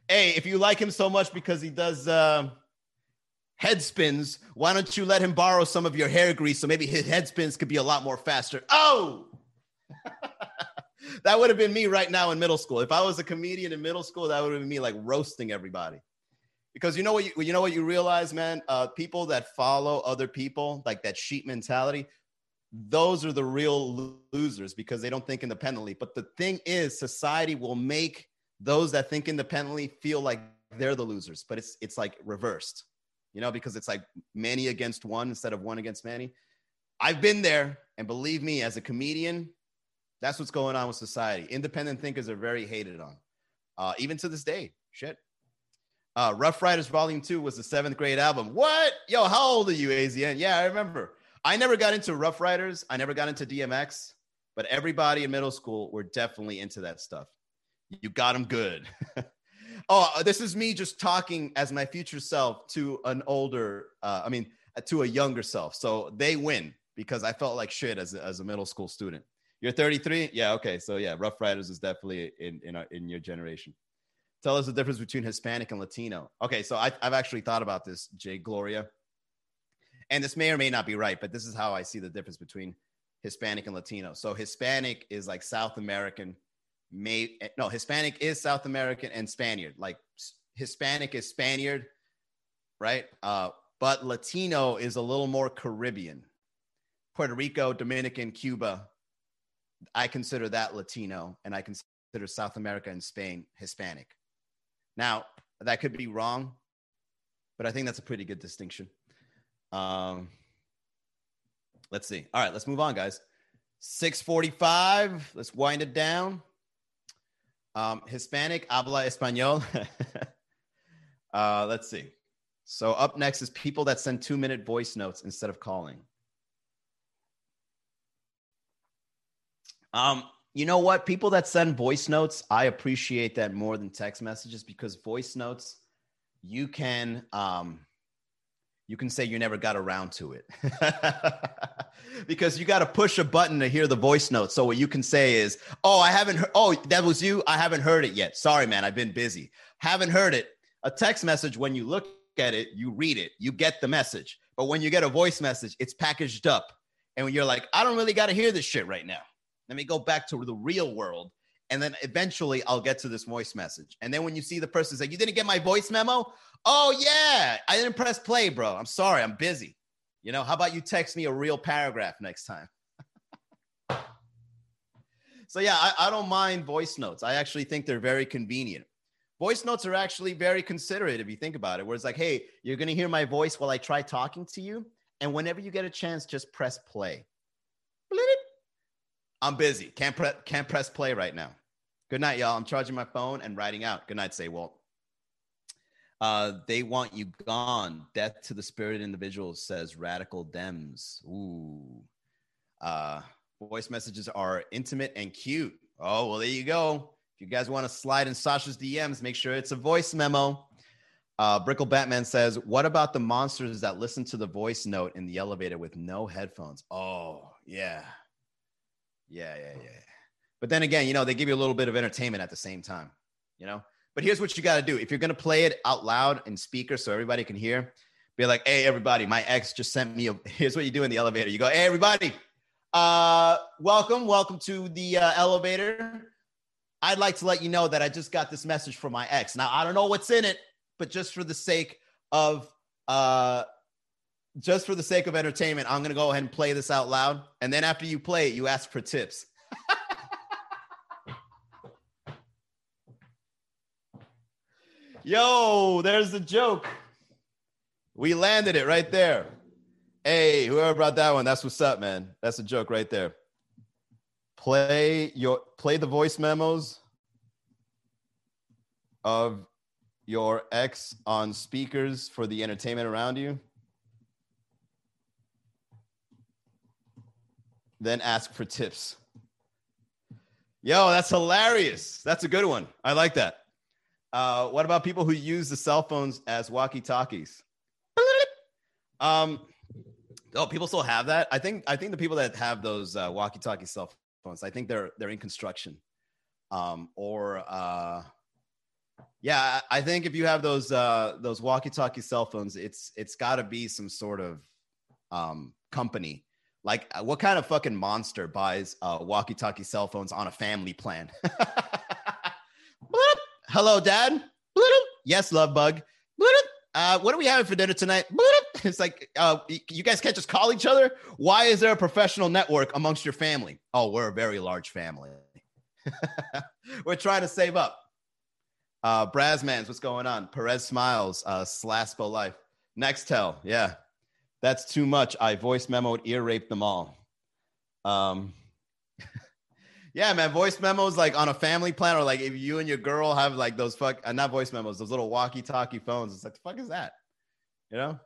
Speaker 1: Hey, if you like him so much because he does uh, head spins, why don't you let him borrow some of your hair grease so maybe his head spins could be a lot more faster? Oh, that would have been me right now in middle school. If I was a comedian in middle school, that would have been me like roasting everybody because you know what you, you know what you realize man uh, people that follow other people like that sheep mentality those are the real losers because they don't think independently but the thing is society will make those that think independently feel like they're the losers but it's it's like reversed you know because it's like many against one instead of one against many i've been there and believe me as a comedian that's what's going on with society independent thinkers are very hated on uh, even to this day shit uh, Ruff Ryders Volume 2 was the seventh grade album. What? Yo, how old are you, AZN? Yeah, I remember. I never got into Ruff Ryders. I never got into DMX, but everybody in middle school were definitely into that stuff. You got them good. oh, uh, this is me just talking as my future self to an older, uh, I mean, uh, to a younger self. So they win because I felt like shit as a, as a middle school student. You're 33? Yeah, okay. So yeah, Ruff Ryders is definitely in, in, our, in your generation. Tell us the difference between Hispanic and Latino. Okay, so I, have actually thought about this, Jay Gloria. And this may or may not be right, but this is how I see the difference between Hispanic and Latino. So Hispanic is like South American, may no Hispanic is South American and Spaniard. Like Hispanic is Spaniard, right? Uh, but Latino is a little more Caribbean. Puerto Rico, Dominican, Cuba. I consider that Latino, and I consider South America and Spain Hispanic. Now, that could be wrong, but I think that's a pretty good distinction. Um, let's see. All right, let's move on, guys. 645. Let's wind it down. Um, Hispanic habla español. uh, let's see. So up next is people that send two minute voice notes instead of calling. Um, you know what? People that send voice notes, I appreciate that more than text messages because voice notes, you can um, you can say you never got around to it because you got to push a button to hear the voice note. So what you can say is, "Oh, I haven't heard. Oh, that was you. I haven't heard it yet. Sorry, man. I've been busy. Haven't heard it." A text message, when you look at it, you read it, you get the message. But when you get a voice message, it's packaged up, and when you're like, "I don't really got to hear this shit right now. Let me go back to the real world." And then eventually I'll get to this voice message. And then when you see the person say, You didn't get my voice memo? Oh, yeah. I didn't press play, bro. I'm sorry. I'm busy. You know, how about you text me a real paragraph next time? so, yeah, I, I don't mind voice notes. I actually think they're very convenient. Voice notes are actually very considerate if you think about it, where it's like, hey, you're going to hear my voice while I try talking to you. And whenever you get a chance, just press play. I'm busy. Can't, pre- can't press play right now. Good night, y'all. I'm charging my phone and writing out. Good night, say Walt. Uh, they want you gone. Death to the spirit individuals, says Radical Dems. Ooh. Uh, voice messages are intimate and cute. Oh, well, there you go. If you guys want to slide in Sasha's DMs, make sure it's a voice memo. Uh, Brickle Batman says, What about the monsters that listen to the voice note in the elevator with no headphones? Oh, yeah. Yeah, yeah, yeah. But then again, you know, they give you a little bit of entertainment at the same time, you know? But here's what you got to do. If you're going to play it out loud in speakers so everybody can hear, be like, hey, everybody, my ex just sent me a, here's what you do in the elevator. You go, hey, everybody, uh, welcome, welcome to the uh, elevator. I'd like to let you know that I just got this message from my ex. Now, I don't know what's in it, but just for the sake of, uh, just for the sake of entertainment, I'm going to go ahead and play this out loud. And then after you play it, you ask for tips. Yo, there's the joke. We landed it right there. Hey, whoever brought that one, that's what's up, man. That's a joke right there. Play your play the voice memos of your ex on speakers for the entertainment around you. Then ask for tips. Yo, that's hilarious. That's a good one. I like that. Uh, what about people who use the cell phones as walkie talkies? Um, oh, people still have that. I think I think the people that have those uh, walkie talkie cell phones, I think they're they're in construction, um, or uh, yeah, I think if you have those uh, those walkie talkie cell phones, it's it's got to be some sort of um, company. Like, uh, what kind of fucking monster buys uh, walkie talkie cell phones on a family plan? Hello, Dad. Yes, love bug. Uh, what are we having for dinner tonight? It's like uh, you guys can't just call each other. Why is there a professional network amongst your family? Oh, we're a very large family. we're trying to save up. Uh, Brazmans, what's going on? Perez smiles. Uh, Slaspo life. Nextel, yeah, that's too much. I voice memoed, ear raped them all. Um, yeah, man, voice memos like on a family plan, or like if you and your girl have like those fuck, uh, not voice memos, those little walkie-talkie phones. It's like the fuck is that? You know?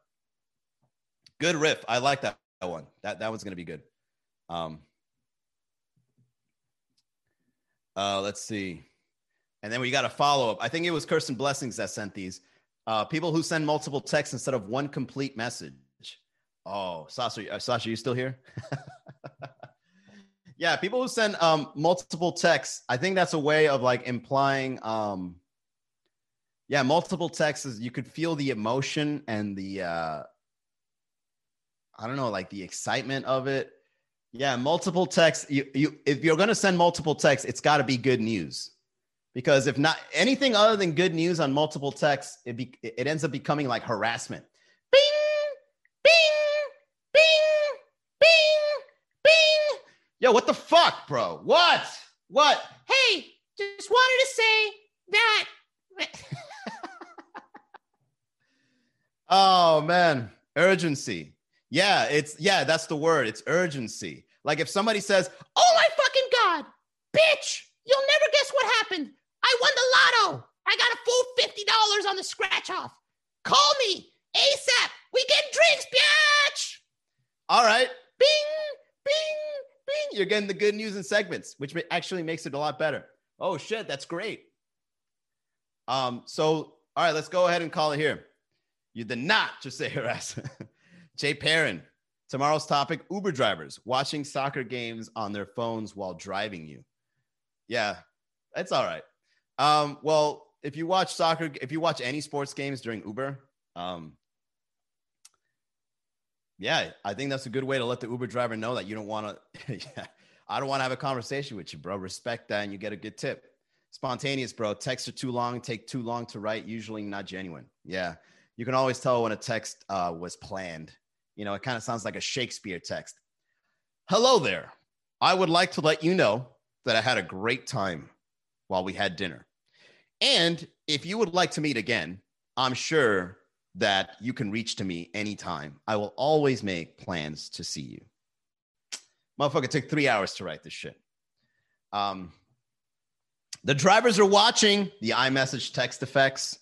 Speaker 1: Good riff. I like that, one. That that one's gonna be good. Um. Uh, let's see, and then we got a follow up. I think it was Kirsten Blessings that sent these. Uh, people who send multiple texts instead of one complete message. Oh, Sasha, uh, Sasha, you still here? Yeah, people who send um, multiple texts, I think that's a way of like implying, um, yeah, multiple texts. is You could feel the emotion and the, uh, I don't know, like the excitement of it. Yeah, multiple texts. You, you, if you're to send multiple texts, it's got to be good news, because if not anything other than good news on multiple texts, it be, it ends up becoming like harassment. Bing, bing, bing. Yo, what the fuck, bro? What? What?
Speaker 2: Hey, just wanted to say that.
Speaker 1: Oh man, urgency. Yeah, it's yeah, that's the word. It's urgency. Like if somebody says,
Speaker 2: "Oh my fucking god, bitch, you'll never guess what happened. I won the lotto. I got a full fifty dollars on the scratch off. Call me ASAP. We get drinks, bitch."
Speaker 1: All right,
Speaker 2: Bing, bing,
Speaker 1: bing. You're getting the good news in segments, which actually makes it a lot better. Oh shit, that's great. Um, so all right, let's go ahead and call it here. You did not just say harass. Jay Perrin. Tomorrow's topic Uber drivers watching soccer games on their phones while driving you. Yeah, that's all right. Um, well, if you watch soccer, if you watch any sports games during Uber, um, yeah, I think that's a good way to let the Uber driver know that you don't want to. yeah, I don't want to have a conversation with you, bro. Respect that, and you get a good tip. Spontaneous, bro. Texts are too long, take too long to write, usually not genuine. Yeah. You can always tell when a text uh, was planned. You know, it kind of sounds like a Shakespeare text. Hello there. I would like to let you know that I had a great time while we had dinner. And if you would like to meet again, I'm sure that you can reach to me anytime. I will always make plans to see you. Motherfucker took three hours to write this shit. Um, the drivers are watching the iMessage text effects.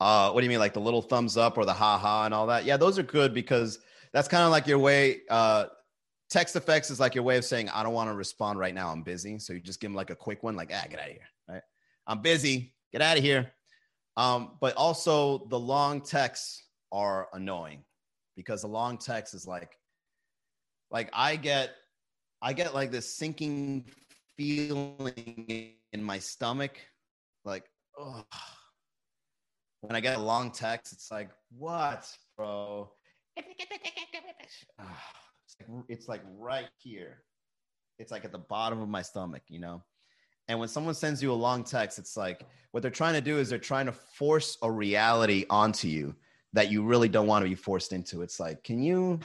Speaker 1: Uh, what do you mean, like the little thumbs up or the ha ha and all that? Yeah, those are good because that's kind of like your way. Uh, text effects is like your way of saying, I don't want to respond right now. I'm busy. So you just give them like a quick one, like, ah, get out of here. Right. I'm busy. Get out of here. Um, but also the long texts are annoying because the long text is like, like I get, I get like this sinking feeling in my stomach, like, oh. When I get a long text, it's like, what, bro? It's like, it's like right here. It's like at the bottom of my stomach, you know? And when someone sends you a long text, it's like what they're trying to do is they're trying to force a reality onto you that you really don't want to be forced into. It's like, can you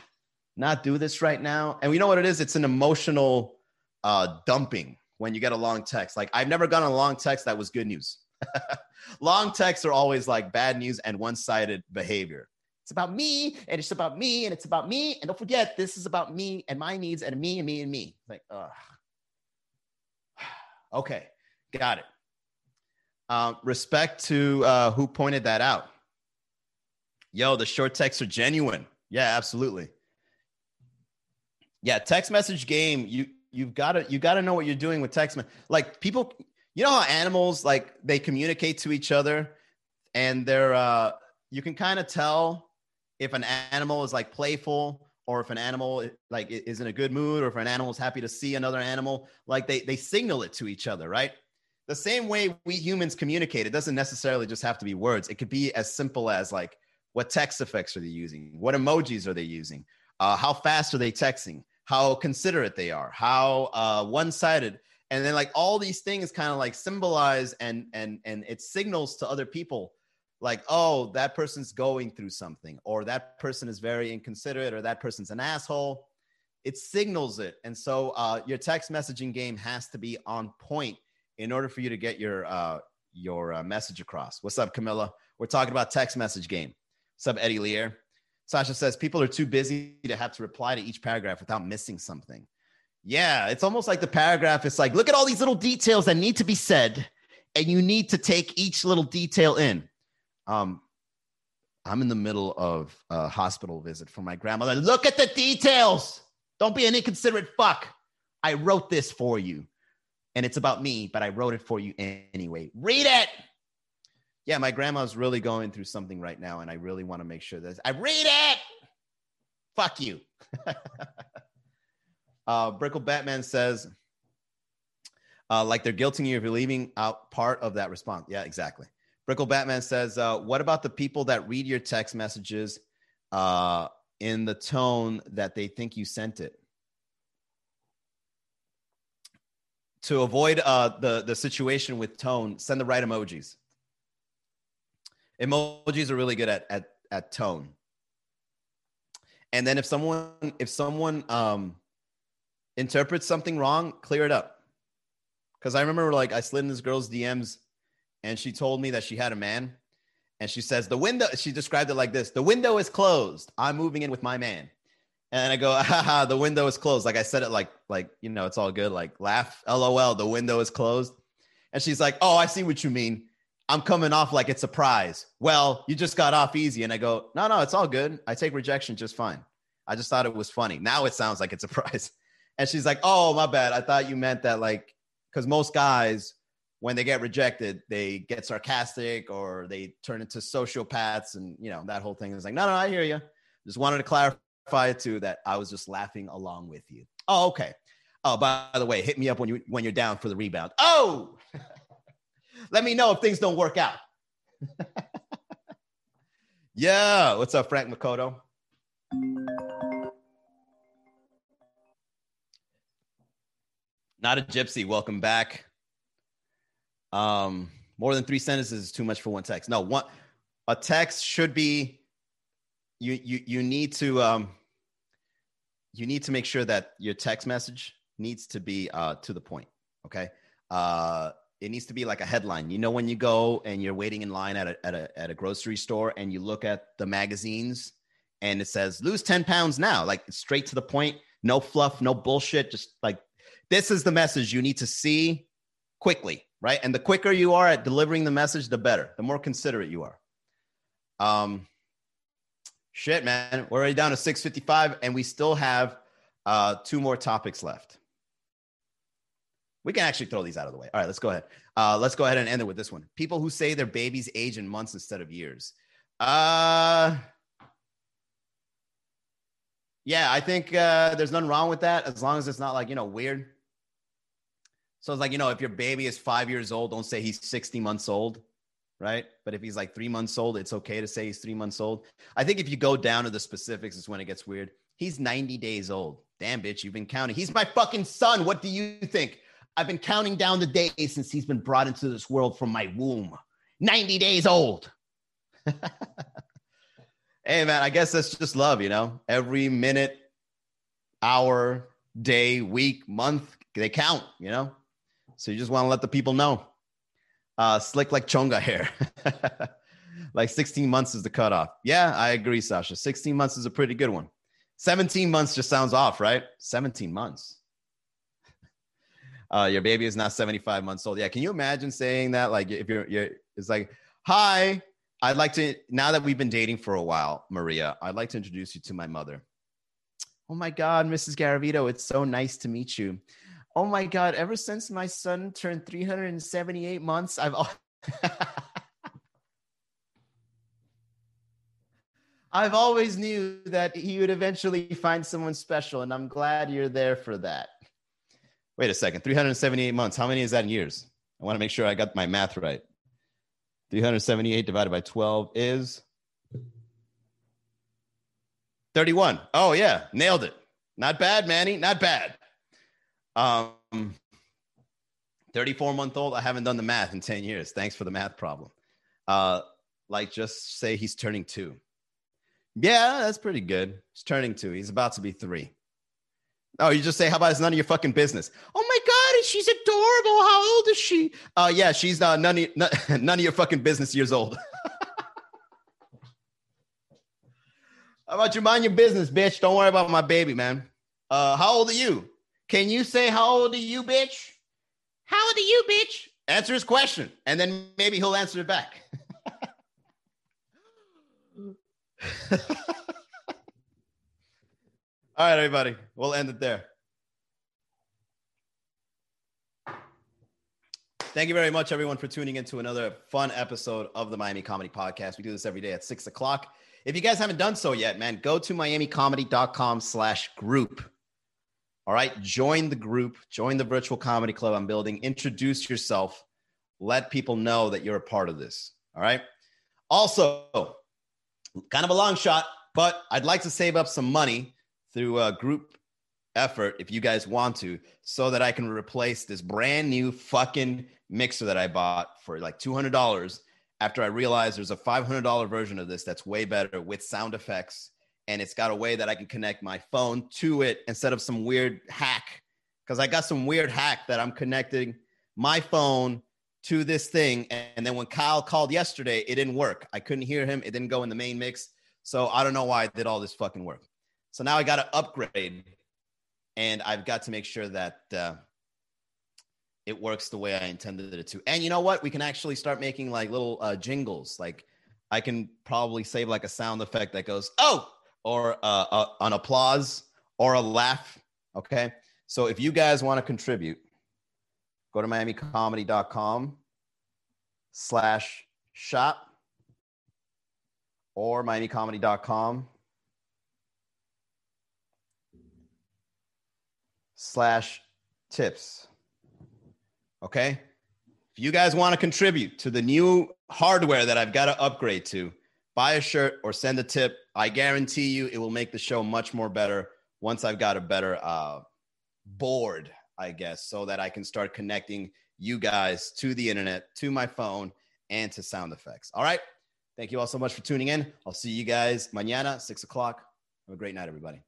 Speaker 1: not do this right now? And you know what it is? It's an emotional uh, dumping when you get a long text. Like I've never gotten a long text that was good news. long texts are always like bad news and one-sided behavior. It's about me and it's about me and it's about me. And don't forget, this is about me and my needs and me and me and me. Like, ugh. Okay, got it. Um, respect to uh, who pointed that out. Yo, the short texts are genuine. Yeah, absolutely. Yeah, text message game. You you've got to you got to know what you're doing with text. Like people, you know how animals like they communicate to each other, and they're uh, you can kind of tell if an animal is like playful or if an animal like is in a good mood or if an animal is happy to see another animal. Like they they signal it to each other, right? The same way we humans communicate, it doesn't necessarily just have to be words. It could be as simple as like what text effects are they using? What emojis are they using? Uh, how fast are they texting? how considerate they are, how uh, one-sided, and then like all these things kind of like symbolize and and and it signals to other people like oh that person's going through something or that person is very inconsiderate or that person's an asshole. It signals it. And so uh, your text messaging game has to be on point in order for you to get your uh, your uh, message across. What's up camilla? We're talking about text message game. What's up eddie lear? Sasha says people are too busy to have to reply to each paragraph without missing something. Yeah, it's almost like the paragraph is like, look at all these little details that need to be said, and you need to take each little detail in. Um, I'm in the middle of a hospital visit for my grandmother. Look at the details. Don't be an inconsiderate fuck. I wrote this for you, and it's about me, but I wrote it for you anyway. Read it yeah, my grandma's really going through something right now, and I really want to make sure that I read it. Fuck you. uh, Brickle Batman says, uh, like they're guilting you if you're leaving out part of that response. Yeah, exactly. Brickle Batman says, uh, what about the people that read your text messages uh, in the tone that they think you sent it? To avoid uh, the the situation with tone, send the right emojis. Emojis are really good at at at tone. And then if someone if someone um interprets something wrong, clear it up. Cause I remember like I slid in this girl's DMs and she told me that she had a man. and she says the window. She described it like this: the window is closed. I'm moving in with my man. And I go, haha, the window is closed. Like I said it like, like, you know, it's all good. Like laugh, LOL, the window is closed. And she's like, oh, I see what you mean. I'm coming off like it's a prize. Well, you just got off easy. And I go, no, no, it's all good. I take rejection just fine. I just thought it was funny. Now it sounds like it's a prize. And she's like, oh, my bad. I thought you meant that, like, because most guys, when they get rejected, they get sarcastic or they turn into sociopaths. And, you know, that whole thing is like, no, no, I hear you. Just wanted to clarify it too that I was just laughing along with you. Oh, okay. Oh, by the way, hit me up when you when you're down for the rebound. Oh, let me know if things don't work out. yeah, what's up, Frank Makoto? Not a gypsy. Welcome back. Um, more than three sentences is too much for one text. No, one a text should be. You you you need to um. You need to make sure that your text message needs to be uh to the point. Okay. Uh, it needs to be like a headline. You know, when you go and you're waiting in line at a, at a, at a grocery store and you look at the magazines and it says lose 10 pounds now, like straight to the point, no fluff, no bullshit. Just like this is the message you need to see quickly, right? And the quicker you are at delivering the message, the better, the more considerate you are. Um, shit, man, we're already down to 655 and we still have uh, two more topics left. We can actually throw these out of the way. All right, let's go ahead. Uh, let's go ahead and end it with this one. People who say their babies age in months instead of years. Uh, yeah, I think uh, there's nothing wrong with that as long as it's not like, you know, weird. So it's like, you know, if your baby is five years old, don't say he's 60 months old, right? But if he's like three months old, it's okay to say he's three months old. I think if you go down to the specifics, is when it gets weird. He's 90 days old. Damn, bitch, you've been counting. He's my fucking son. What do you think? I've been counting down the days since he's been brought into this world from my womb. 90 days old. hey, man, I guess that's just love, you know? Every minute, hour, day, week, month, they count, you know? So you just want to let the people know. Uh, slick like chonga hair. like 16 months is the cutoff. Yeah, I agree, Sasha. 16 months is a pretty good one. 17 months just sounds off, right? 17 months uh, your baby is not 75 months old. Yeah. Can you imagine saying that? Like, if you're, you're, it's like, hi, I'd like to, now that we've been dating for a while, Maria, I'd like to introduce you to my mother. Oh my God, Mrs. Garavito, it's so nice to meet you. Oh my God, ever since my son turned 378 months, I've, I've always knew that he would eventually find someone special, and I'm glad you're there for that. Wait a second. 378 months. How many is that in years? I want to make sure I got my math right. 378 divided by 12 is 31. Oh, yeah. Nailed it. Not bad, Manny. Not bad. Um, 34 month old. I haven't done the math in 10 years. Thanks for the math problem. Uh, like just say he's turning two. Yeah, that's pretty good. He's turning two. He's about to be three. Oh, you just say, how about it's none of your fucking business? Oh my God, she's adorable. How old is she? Uh, yeah, she's uh, none, of, none, none of your fucking business years old. how about you mind your business, bitch? Don't worry about my baby, man. Uh, how old are you? Can you say, how old are you, bitch?
Speaker 2: How old are you, bitch?
Speaker 1: Answer his question, and then maybe he'll answer it back. All right, everybody. We'll end it there. Thank you very much, everyone, for tuning in to another fun episode of the Miami Comedy Podcast. We do this every day at six o'clock. If you guys haven't done so yet, man, go to miamicomedy.com slash group. All right. Join the group, join the virtual comedy club I'm building, introduce yourself, let people know that you're a part of this. All right. Also, kind of a long shot, but I'd like to save up some money through a group effort if you guys want to so that I can replace this brand new fucking mixer that I bought for like $200 after I realized there's a $500 version of this that's way better with sound effects and it's got a way that I can connect my phone to it instead of some weird hack cuz I got some weird hack that I'm connecting my phone to this thing. And then when Kyle called yesterday, it didn't work. I couldn't hear him. It didn't go in the main mix. So I don't know why I did all this fucking work. So now I got to upgrade and I've got to make sure that uh, it works the way I intended it to. And you know what? We can actually start making like little uh, jingles. Like I can probably save like a sound effect that goes, oh, or uh, uh, an applause or a laugh. Okay. So if you guys want to contribute, go to miamicomedy.com slash shop or miamicomedy.com slash tips. Okay. If you guys want to contribute to the new hardware that I've got to upgrade to, buy a shirt or send a tip. I guarantee you it will make the show much more better once I've got a better uh, board, I guess, so that I can start connecting you guys to the internet, to my phone, and to sound effects. All right. Thank you all so much for tuning in. I'll see you guys mañana, six o'clock. Have a great night, everybody.